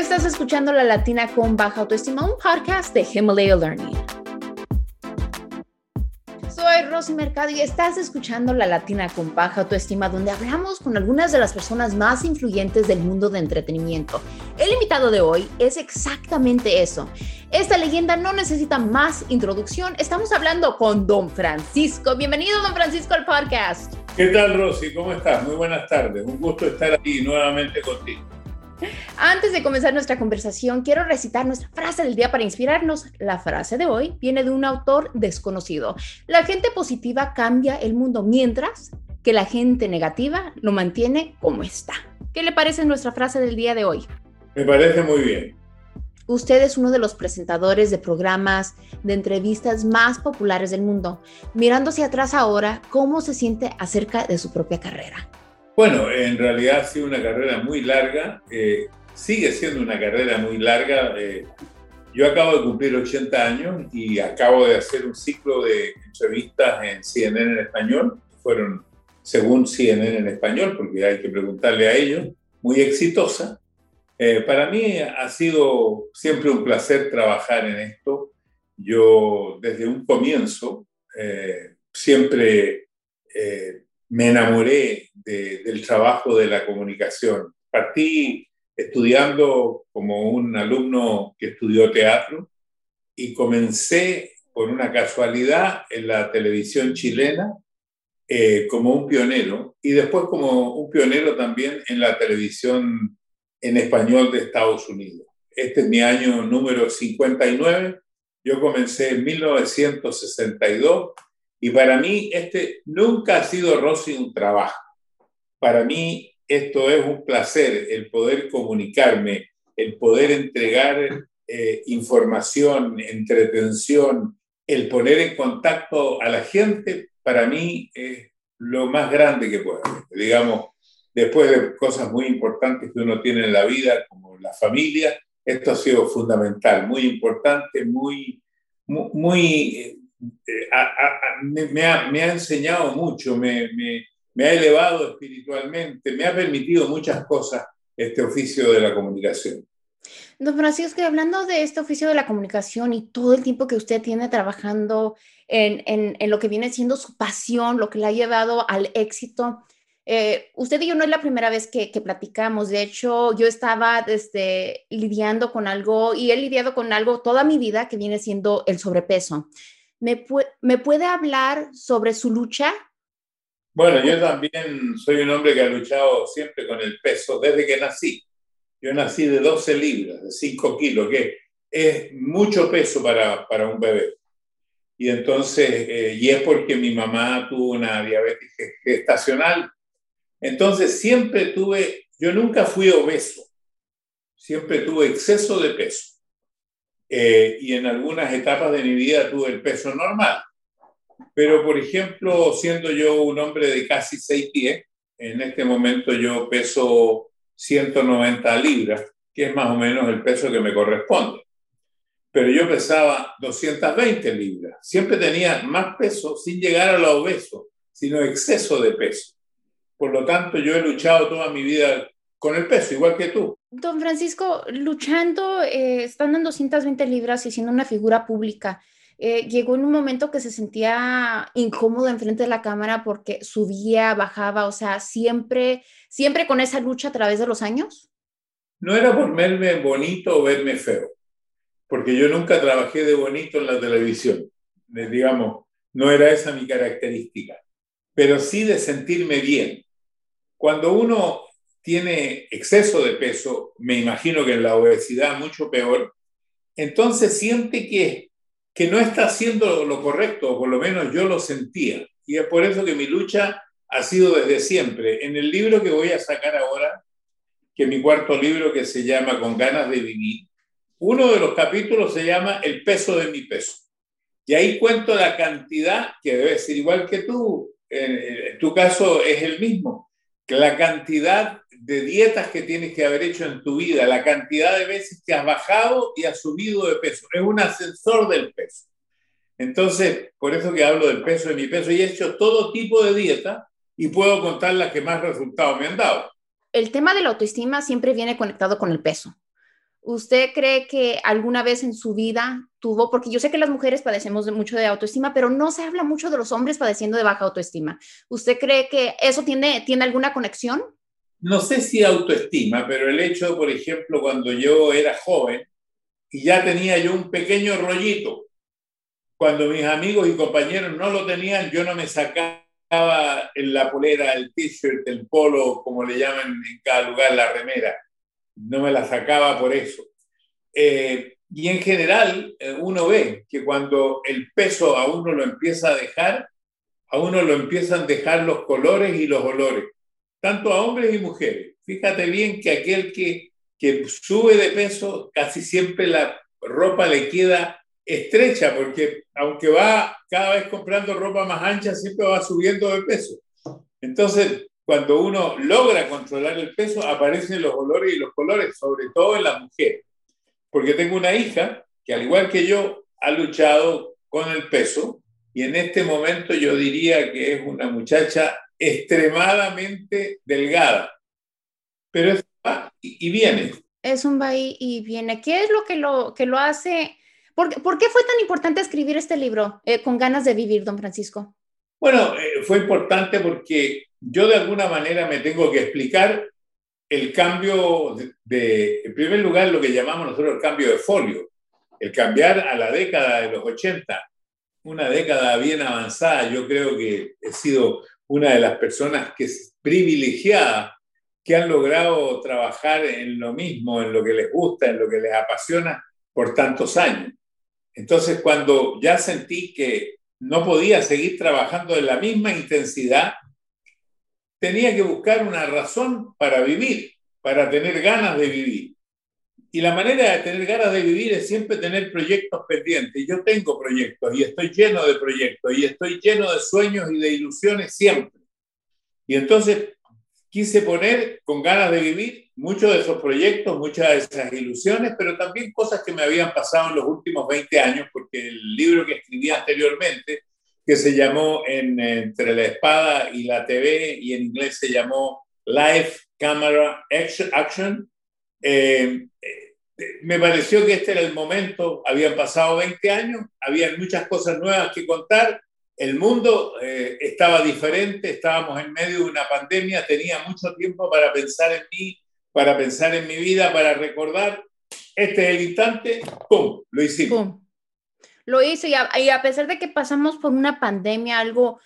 Estás escuchando La Latina con Baja Autoestima, un podcast de Himalaya Learning. Soy Rosy Mercado y estás escuchando La Latina con Baja Autoestima, donde hablamos con algunas de las personas más influyentes del mundo de entretenimiento. El invitado de hoy es exactamente eso. Esta leyenda no necesita más introducción. Estamos hablando con Don Francisco. Bienvenido, Don Francisco, al podcast. ¿Qué tal, Rosy? ¿Cómo estás? Muy buenas tardes. Un gusto estar aquí nuevamente contigo. Antes de comenzar nuestra conversación, quiero recitar nuestra frase del día para inspirarnos. La frase de hoy viene de un autor desconocido. La gente positiva cambia el mundo mientras que la gente negativa lo mantiene como está. ¿Qué le parece nuestra frase del día de hoy? Me parece muy bien. Usted es uno de los presentadores de programas de entrevistas más populares del mundo. Mirando hacia atrás ahora, ¿cómo se siente acerca de su propia carrera? Bueno, en realidad ha sido una carrera muy larga, eh, sigue siendo una carrera muy larga. Eh, yo acabo de cumplir 80 años y acabo de hacer un ciclo de entrevistas en CNN en español. Fueron, según CNN en español, porque hay que preguntarle a ellos, muy exitosa. Eh, para mí ha sido siempre un placer trabajar en esto. Yo desde un comienzo siempre me enamoré del trabajo de la comunicación. Partí estudiando como un alumno que estudió teatro y comencé por una casualidad en la televisión chilena eh, como un pionero y después como un pionero también en la televisión en español de Estados Unidos. Este es mi año número 59. Yo comencé en 1962 y para mí este nunca ha sido, Rosy, un trabajo. Para mí esto es un placer, el poder comunicarme, el poder entregar eh, información, entretención, el poner en contacto a la gente, para mí es lo más grande que puede haber. Digamos, después de cosas muy importantes que uno tiene en la vida, como la familia, esto ha sido fundamental, muy importante, muy, muy, muy eh, me, ha, enseñado mucho, me, ha elevado espiritualmente, me ha permitido muchas cosas este oficio de la comunicación. Don Francisco, hablando de este oficio de la comunicación y todo el tiempo que usted tiene trabajando en, lo que viene siendo su pasión, lo que le ha llevado al éxito, eh, usted y yo no es la primera vez que, que, platicamos. De hecho, yo estaba desde, lidiando con algo y he lidiado con algo toda mi vida que viene siendo el sobrepeso. ¿Me, puede hablar sobre su lucha? Bueno, yo también soy un hombre que ha luchado siempre con el peso desde que nací. Yo nací de 12 libras, de 5 kilos, que es mucho peso para, para un bebé. Y entonces, eh, y es porque mi mamá tuvo una diabetes gestacional. Entonces, siempre tuve, yo nunca fui obeso, siempre tuve exceso de peso. Eh, y en algunas etapas de mi vida tuve el peso normal. Pero, por ejemplo, siendo yo un hombre de casi 6 pies, en este momento yo peso 190 libras, que es más o menos el peso que me corresponde. Pero yo pesaba 220 libras. Siempre tenía más peso sin llegar a lo obeso, sino exceso de peso. Por lo tanto, yo he luchado toda mi vida con el peso, igual que tú. Don Francisco, luchando, eh, estando en 220 libras y siendo una figura pública, eh, llegó en un momento que se sentía incómodo enfrente de la cámara porque subía, bajaba, o sea, siempre, siempre con esa lucha a través de los años. No era por verme bonito o verme feo, porque yo nunca trabajé de bonito en la televisión, digamos, no era esa mi característica, pero sí de sentirme bien. Cuando uno tiene exceso de peso, me imagino que en la obesidad mucho peor, entonces siente que, que no está haciendo lo correcto, o por lo menos yo lo sentía. Y es por eso que mi lucha ha sido desde siempre. En el libro que voy a sacar ahora, que es mi cuarto libro que se llama Con ganas de vivir, uno de los capítulos se llama El peso de mi peso. Y ahí cuento la cantidad, que debe ser igual que tú, en tu caso es el mismo, la cantidad de dietas que tienes que haber hecho en tu vida, la cantidad de veces que has bajado y has subido de peso. Es un ascensor del peso. Entonces, por eso que hablo del peso de mi peso y he hecho todo tipo de dieta y puedo contar las que más resultados me han dado. El tema de la autoestima siempre viene conectado con el peso. ¿Usted cree que alguna vez en su vida tuvo, porque yo sé que las mujeres padecemos mucho de autoestima, pero no se habla mucho de los hombres padeciendo de baja autoestima. ¿Usted cree que eso tiene, tiene alguna conexión? No sé si autoestima, pero el hecho, por ejemplo, cuando yo era joven y ya tenía yo un pequeño rollito, cuando mis amigos y compañeros no lo tenían, yo no me sacaba en la polera, el t-shirt, el polo, como le llaman en cada lugar, la remera. No me la sacaba por eso. Eh, y en general, eh, uno ve que cuando el peso a uno lo empieza a dejar, a uno lo empiezan a dejar los colores y los olores, tanto a hombres y mujeres. Fíjate bien que aquel que, que sube de peso, casi siempre la ropa le queda estrecha, porque aunque va cada vez comprando ropa más ancha, siempre va subiendo de peso. Entonces, cuando uno logra controlar el peso, aparecen los olores y los colores, sobre todo en las mujeres. Porque tengo una hija que, al igual que yo, ha luchado con el peso y en este momento yo diría que es una muchacha extremadamente delgada. Pero es va y viene. Es un va y viene. ¿Qué es lo que lo, que lo hace ¿Por, qué fue tan importante escribir este libro, eh, Con ganas de vivir, don Francisco? Bueno, eh, fue importante porque yo de alguna manera me tengo que explicar el cambio de, en primer lugar, lo que llamamos nosotros el cambio de folio, el cambiar a la década de los 80, una década bien avanzada. Yo creo que he sido una de las personas que es privilegiada que han logrado trabajar en lo mismo, en lo que les gusta, en lo que les apasiona por tantos años. Entonces, cuando ya sentí que no podía seguir trabajando en la misma intensidad, tenía que buscar una razón para vivir, para tener ganas de vivir. Y la manera de tener ganas de vivir es siempre tener proyectos pendientes. Yo tengo proyectos y estoy lleno de proyectos y estoy lleno de sueños y de ilusiones siempre. Y entonces quise poner con ganas de vivir muchos de esos proyectos, muchas de esas ilusiones, pero también cosas que me habían pasado en los últimos 20 años, porque el libro que escribí anteriormente, que se llamó Entre la espada y la TV, y en inglés se llamó Life Camera Action, eh, eh, me pareció que este era el momento, habían pasado 20 años, había muchas cosas nuevas que contar, el mundo eh, estaba diferente, estábamos en medio de una pandemia, tenía mucho tiempo para pensar en mí, para pensar en mi vida, para recordar. Este es el instante, ¡pum! Lo hicimos. Lo hice y a, pesar de que pasamos por una pandemia, algo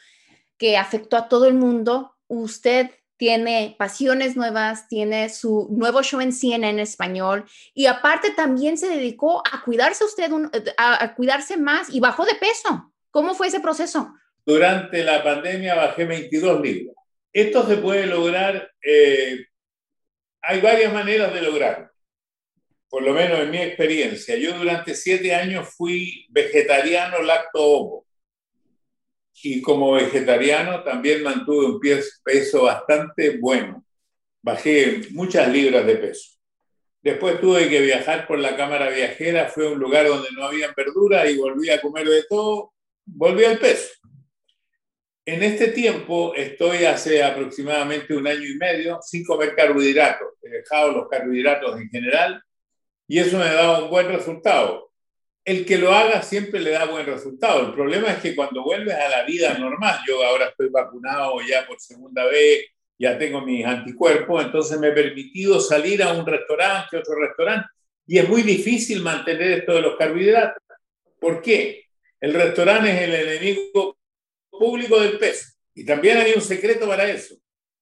que afectó a todo el mundo, usted tiene pasiones nuevas, tiene su nuevo show en CNN en español y aparte también se dedicó a cuidarse usted, a, cuidarse más y bajó de peso. ¿Cómo fue ese proceso? Durante la pandemia bajé 22 libras. Esto se puede lograr eh, hay varias maneras de lograrlo, por lo menos en mi experiencia. Yo durante siete años fui vegetariano lacto-ovo y como vegetariano también mantuve un peso bastante bueno. Bajé muchas libras de peso. Después tuve que viajar por la cámara viajera, fue a un lugar donde no había verdura y volví a comer de todo, volví al peso. En este tiempo estoy hace aproximadamente un año y medio sin comer carbohidratos. He dejado los carbohidratos en general y eso me dado un buen resultado. El que lo haga siempre le da buen resultado. El problema es que cuando vuelves a la vida normal, yo ahora estoy vacunado ya por segunda vez, ya tengo mis anticuerpos, entonces me he permitido salir a un restaurante, otro restaurante, y es muy difícil mantener esto de los carbohidratos. ¿Por qué? El restaurante es el enemigo público del peso. Y también hay un secreto para eso,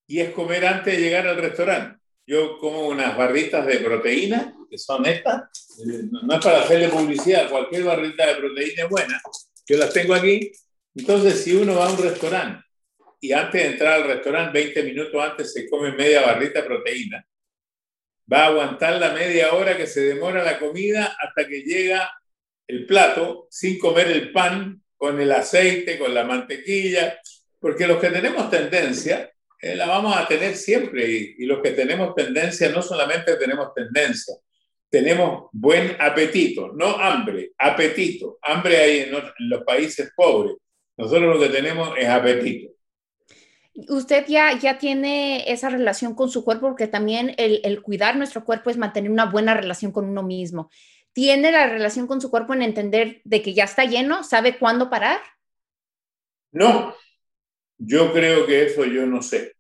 y es comer antes de llegar al restaurante. Yo como unas barritas de proteína, que son estas, no es para hacerle publicidad, cualquier barrita de proteína es buena, yo las tengo aquí. Entonces, si uno va a un restaurante y antes de entrar al restaurante, 20 minutos antes, se come media barrita de proteína, va a aguantar la media hora que se demora la comida hasta que llega el plato sin comer el pan con el aceite, con la mantequilla, porque los que tenemos tendencia, eh, la vamos a tener siempre, y, los que tenemos tendencia no solamente tenemos tendencia, tenemos buen apetito, no hambre, apetito. Hambre hay en, los países pobres. Nosotros lo que tenemos es apetito. usted ya, ya tiene esa relación con su cuerpo, porque también el, el, cuidar nuestro cuerpo es mantener una buena relación con uno mismo. ¿Tiene la relación con su cuerpo en entender de que ya está lleno? ¿Sabe cuándo parar? No, yo creo que eso yo no sé.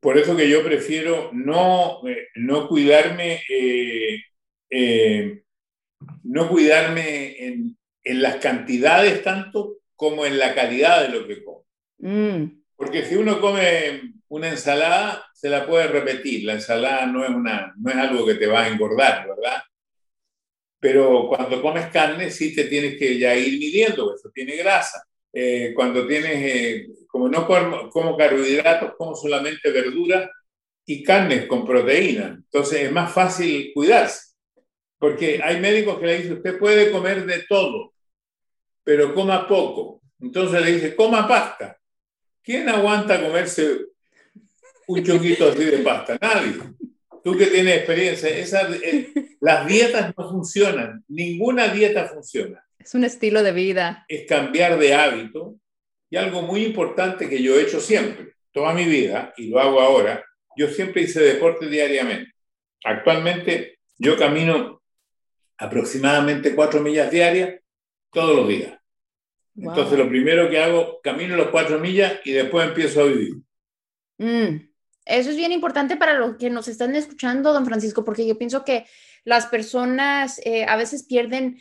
Por eso que yo prefiero no, eh, no cuidarme, eh, eh, no cuidarme en, en, las cantidades tanto como en la calidad de lo que como. Mm. Porque si uno come una ensalada, se la puede repetir. La ensalada no es, una, no es algo que te va a engordar, ¿verdad? Pero cuando comes carne, sí te tienes que ya ir midiendo, eso tiene grasa. Eh, cuando tienes, eh, como no como, carbohidratos, como solamente verduras y carnes con proteína. Entonces es más fácil cuidarse. Porque hay médicos que le dicen, usted puede comer de todo, pero coma poco. Entonces le dice, coma pasta. ¿Quién aguanta comerse un choquito así de pasta? Nadie. Tú que tienes experiencia, eh, las dietas no funcionan, ninguna dieta funciona. Es un estilo de vida. Es cambiar de hábito y algo muy importante que yo he hecho siempre, toda mi vida, y lo hago ahora, yo siempre hice deporte diariamente. Actualmente yo camino aproximadamente cuatro millas diarias todos los días. Entonces lo primero que hago, camino las cuatro millas y después empiezo a vivir. Mm. Eso es bien importante para los que nos están escuchando, don Francisco, porque yo pienso que las personas eh, a veces pierden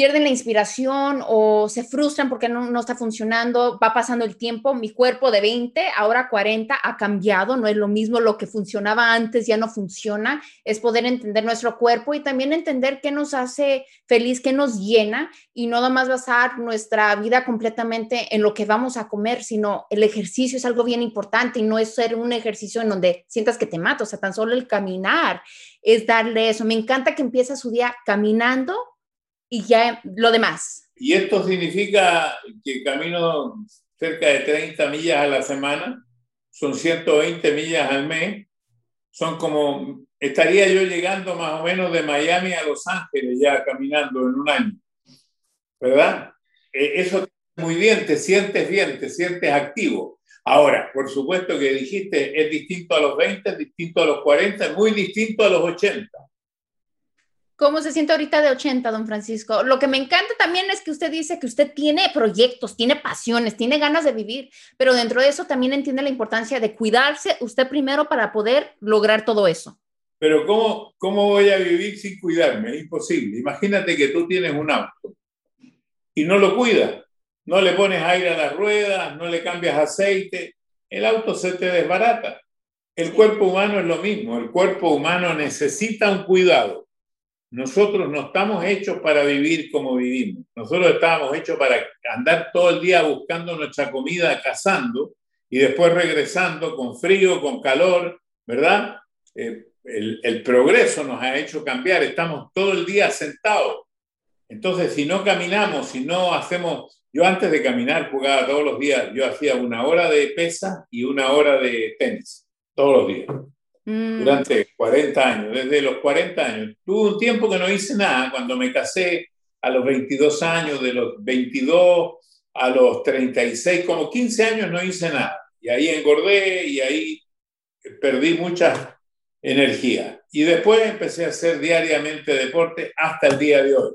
pierden la inspiración o se frustran porque no, no, está funcionando, va pasando el tiempo, mi cuerpo de 20, ahora 40 ha cambiado, no es lo mismo lo que funcionaba antes, ya no funciona, es poder entender nuestro cuerpo y también entender qué nos hace feliz, qué nos llena y no nada más basar nuestra vida completamente en lo que vamos a comer, sino el ejercicio es algo bien importante y no es ser un ejercicio en donde sientas que te matas, o sea, tan solo el caminar es darle eso. Me encanta que empieza su día caminando y ya lo demás. Y esto significa que camino cerca de 30 millas a la semana, son 120 millas al mes, son como, estaría yo llegando más o menos de Miami a Los Ángeles ya caminando en un año, ¿verdad? E, eso muy bien, te sientes bien, te sientes activo. Ahora, por supuesto que dijiste, es distinto a los 20, es distinto a los 40, es muy distinto a los 80. ¿Cómo se siente ahorita de 80, don Francisco? Lo que me encanta también es que usted dice que usted tiene proyectos, tiene pasiones, tiene ganas de vivir, pero dentro de eso también entiende la importancia de cuidarse usted primero para poder lograr todo eso. Pero ¿cómo, cómo voy a vivir sin cuidarme? Es imposible. Imagínate que tú tienes un auto y no lo cuidas, no le pones aire a las ruedas, no le cambias aceite, el auto se te desbarata. El cuerpo humano es lo mismo, el cuerpo humano necesita un cuidado nosotros no estamos hechos para vivir como vivimos. Nosotros estábamos hechos para andar todo el día buscando nuestra comida, cazando y después regresando con frío, con calor, ¿verdad? Eh, el, el, progreso nos ha hecho cambiar. Estamos todo el día sentados. Entonces, si no caminamos, si no hacemos... Yo antes de caminar jugaba todos los días. Yo hacía una hora de pesa y una hora de tenis, todos los días. Mm. durante 40 años, desde los 40 años. Tuve un tiempo que no hice nada, cuando me casé a los 22 años, de los 22 a los 36, como 15 años no hice nada. Y ahí engordé y ahí perdí mucha energía. Y después empecé a hacer diariamente deporte hasta el día de hoy,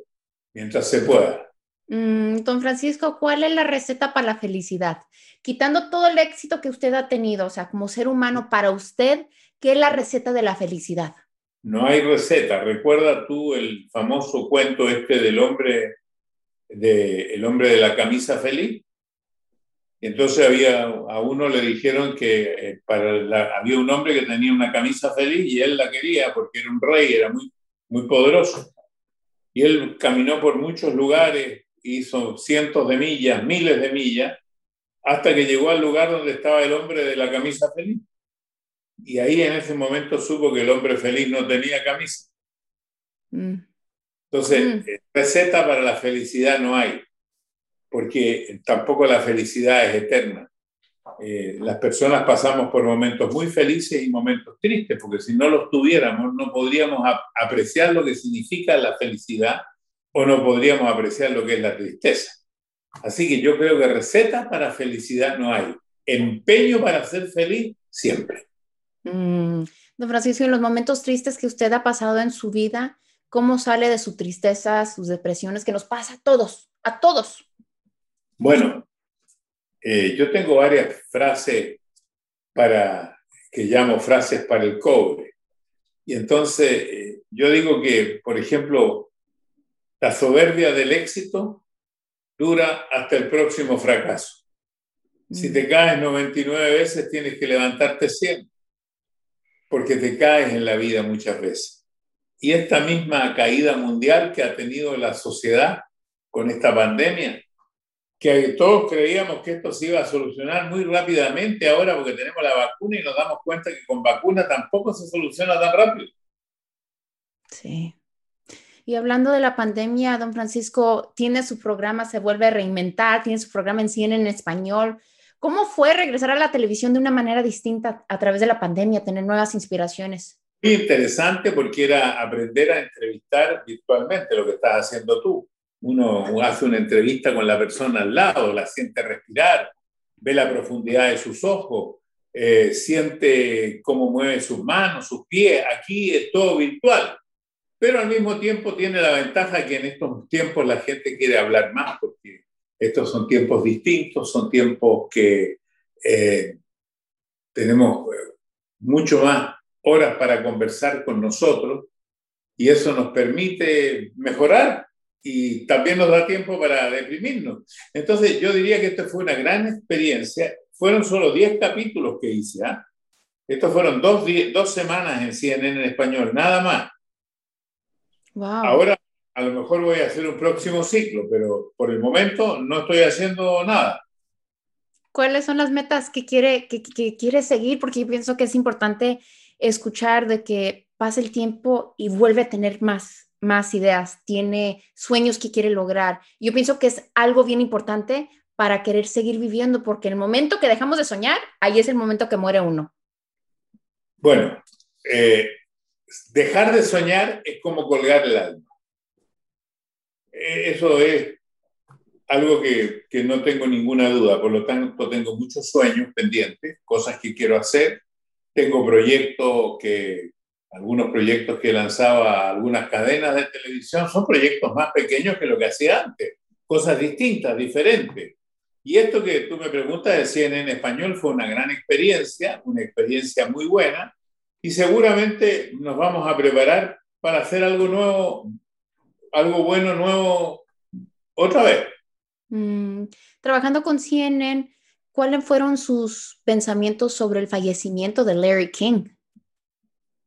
mientras se pueda. Mm, don Francisco, ¿cuál es la receta para la felicidad? Quitando todo el éxito que usted ha tenido, o sea, como ser humano, para usted, ¿Qué es la receta de la felicidad? No hay receta. Recuerda tú el famoso cuento este del hombre de, el hombre de la camisa feliz. Entonces había, a uno le dijeron que eh, para había un hombre que tenía una camisa feliz y él la quería porque era un rey, era muy, muy poderoso. Y él caminó por muchos lugares, hizo cientos de millas, miles de millas, hasta que llegó al lugar donde estaba el hombre de la camisa feliz. Y ahí en ese momento supo que el hombre feliz no tenía camisa. Mm. Entonces, mm. Eh, receta para la felicidad no hay, porque tampoco la felicidad es eterna. Eh, las personas pasamos por momentos muy felices y momentos tristes, porque si no los tuviéramos, no podríamos apreciar lo que significa la felicidad o no podríamos apreciar lo que es la tristeza. Así que yo creo que receta para felicidad no hay. empeño para ser feliz siempre. Mm. Don Francisco, en los momentos tristes que usted ha pasado en su vida, ¿cómo sale de su tristeza, sus depresiones, que nos pasa a todos, a todos? Bueno, eh, yo tengo varias frases para, que llamo frases para el cobre. Y entonces eh, yo digo que, por ejemplo, la soberbia del éxito dura hasta el próximo fracaso. Si te mm. caes 99 veces, tienes que levantarte 100, porque te caes en la vida muchas veces. Y esta misma caída mundial que ha tenido la sociedad con esta pandemia, que todos creíamos que esto se iba a solucionar muy rápidamente ahora porque tenemos la vacuna y nos damos cuenta que con vacuna tampoco se soluciona tan rápido. Sí. Y hablando de la pandemia, don Francisco, tiene su programa, se vuelve a reinventar, tiene su programa en cine en español. ¿Cómo fue regresar a la televisión de una manera distinta a través de la pandemia, tener nuevas inspiraciones? Muy interesante porque era aprender a entrevistar virtualmente lo que estás haciendo tú. Uno hace una entrevista con la persona al lado, la siente respirar, ve la profundidad de sus ojos, eh, siente cómo mueve sus manos, sus pies. Aquí es todo virtual pero al mismo tiempo tiene la ventaja que en estos tiempos la gente quiere hablar más, porque estos son tiempos distintos, son tiempos que eh, tenemos eh, mucho más horas para conversar con nosotros y eso nos permite mejorar y también nos da tiempo para deprimirnos. Entonces yo diría que esto fue una gran experiencia. Fueron solo 10 capítulos que hice. ¿ah? Estos fueron dos, dos semanas en CNN en español, nada más. Ahora a lo mejor voy a hacer un próximo ciclo, pero por el momento no estoy haciendo nada. ¿Cuáles son las metas que quiere, que, quiere seguir? Porque yo pienso que es importante escuchar de que pase el tiempo y vuelve a tener más, más ideas, tiene sueños que quiere lograr. Yo pienso que es algo bien importante para querer seguir viviendo, porque el momento que dejamos de soñar, ahí es el momento que muere uno. Bueno, eh, dejar de soñar es como colgar el alma. E, eso es algo que, que, no tengo ninguna duda, por lo tanto tengo muchos sueños pendientes, cosas que quiero hacer, tengo proyectos que, algunos proyectos que lanzaba algunas cadenas de televisión, son proyectos más pequeños que lo que hacía antes, cosas distintas, diferentes. Y esto que tú me preguntas de CNN español fue una gran experiencia, una experiencia muy buena, y seguramente nos vamos a preparar para hacer algo nuevo, algo bueno, nuevo, otra vez. Mm, trabajando con CNN, ¿cuáles fueron sus pensamientos sobre el fallecimiento de Larry King?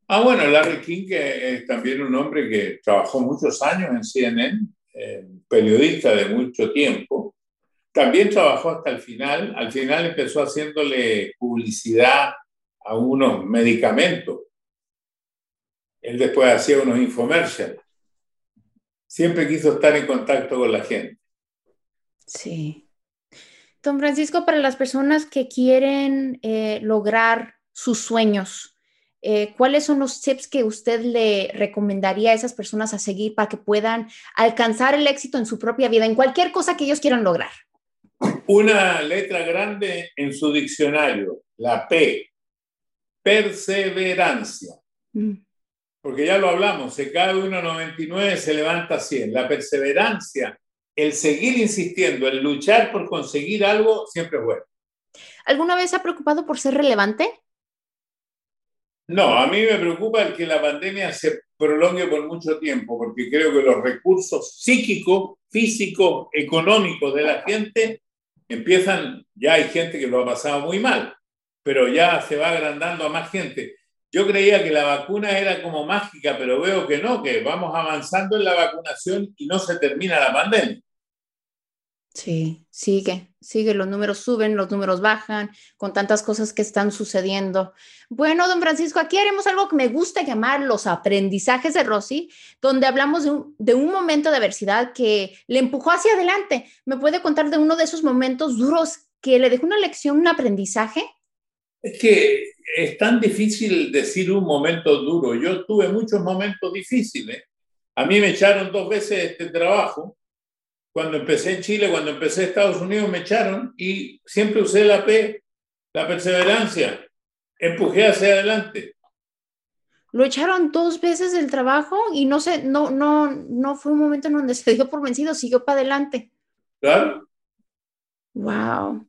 Ah, bueno, Larry King que es también un hombre que trabajó muchos años en CNN, eh, periodista de mucho tiempo. También trabajó hasta el final. Al final empezó haciéndole publicidad a unos medicamentos. Él después hacía unos infomerciales. Siempre quiso estar en contacto con la gente. Sí. Don Francisco, para las personas que quieren eh, lograr sus sueños, eh, ¿cuáles son los tips que usted le recomendaría a esas personas a seguir para que puedan alcanzar el éxito en su propia vida, en cualquier cosa que ellos quieran lograr? Una letra grande en su diccionario, la P, perseverancia. Mm. Porque ya lo hablamos, se cae uno 99, se levanta 100. La perseverancia, el seguir insistiendo, el luchar por conseguir algo, siempre es bueno. ¿Alguna vez ha preocupado por ser relevante? No, a mí me preocupa el que la pandemia se prolongue por mucho tiempo, porque creo que los recursos psíquicos, físicos, económicos de la gente empiezan, ya hay gente que lo ha pasado muy mal pero ya se va agrandando a más gente. Yo creía que la vacuna era como mágica, pero veo que no, que vamos avanzando en la vacunación y no se termina la pandemia. Sí, sigue, sigue, los números suben, los números bajan, con tantas cosas que están sucediendo. Bueno, don Francisco, aquí haremos algo que me gusta llamar los aprendizajes de Rosy, donde hablamos de un, de un momento de adversidad que le empujó hacia adelante. ¿Me puede contar de uno de esos momentos duros que le dejó una lección, un aprendizaje? Es que es tan difícil decir un momento duro. Yo tuve muchos momentos difíciles. A mí me echaron dos veces este trabajo. Cuando empecé en Chile, cuando empecé en Estados Unidos, me echaron y siempre usé la P la perseverancia. Empujé hacia adelante. Lo echaron dos veces del trabajo y no se, no, no, no fue un momento en donde se dio por vencido, siguió para adelante. Claro. Wow.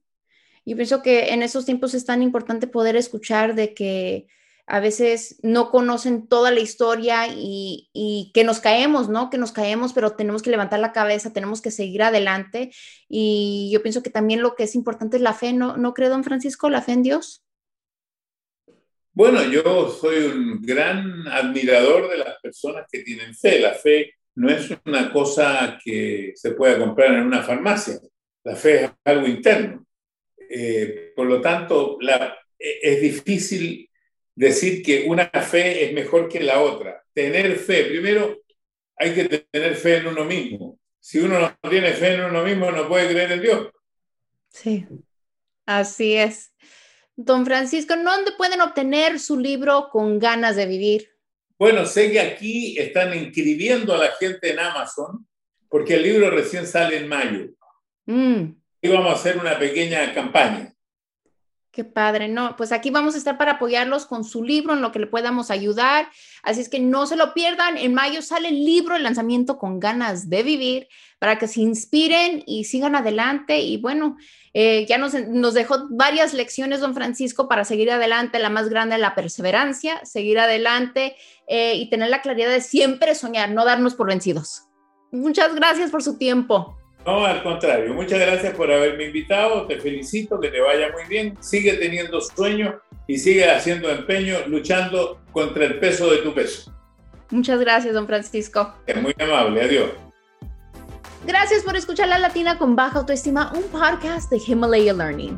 Y pienso que en esos tiempos es tan importante poder escuchar de que a veces no conocen toda la historia y, y, que nos caemos, ¿no? Que nos caemos, pero tenemos que levantar la cabeza, tenemos que seguir adelante. Y yo pienso que también lo que es importante es la fe, ¿no, ¿No cree, don Francisco, la fe en Dios? Bueno, yo soy un gran admirador de las personas que tienen fe. La fe no es una cosa que se pueda comprar en una farmacia. La fe es algo interno. Eh, por lo tanto, la, es difícil decir que una fe es mejor que la otra. Tener fe, primero hay que tener fe en uno mismo. Si uno no tiene fe en uno mismo, no puede creer en Dios. Sí, así es. Don Francisco, ¿dónde pueden obtener su libro con ganas de vivir? Bueno, sé que aquí están inscribiendo a la gente en Amazon porque el libro recién sale en mayo. Mm. Y vamos a hacer una pequeña campaña. Qué padre, no, pues aquí vamos a estar para apoyarlos con su libro, en lo que le podamos ayudar. Así es que no se lo pierdan. En mayo sale el libro, el lanzamiento con ganas de vivir, para que se inspiren y sigan adelante. Y bueno, eh, ya nos, nos, dejó varias lecciones, don Francisco, para seguir adelante. La más grande, la perseverancia, seguir adelante eh, y tener la claridad de siempre soñar, no darnos por vencidos. Muchas gracias por su tiempo. No, al contrario. Muchas gracias por haberme invitado. Te felicito, que te vaya muy bien. Sigue teniendo sueños y sigue haciendo empeño, luchando contra el peso de tu peso. Muchas gracias, don Francisco. Es muy amable. Adiós. Gracias por escuchar La Latina con Baja Autoestima, un podcast de Himalaya Learning.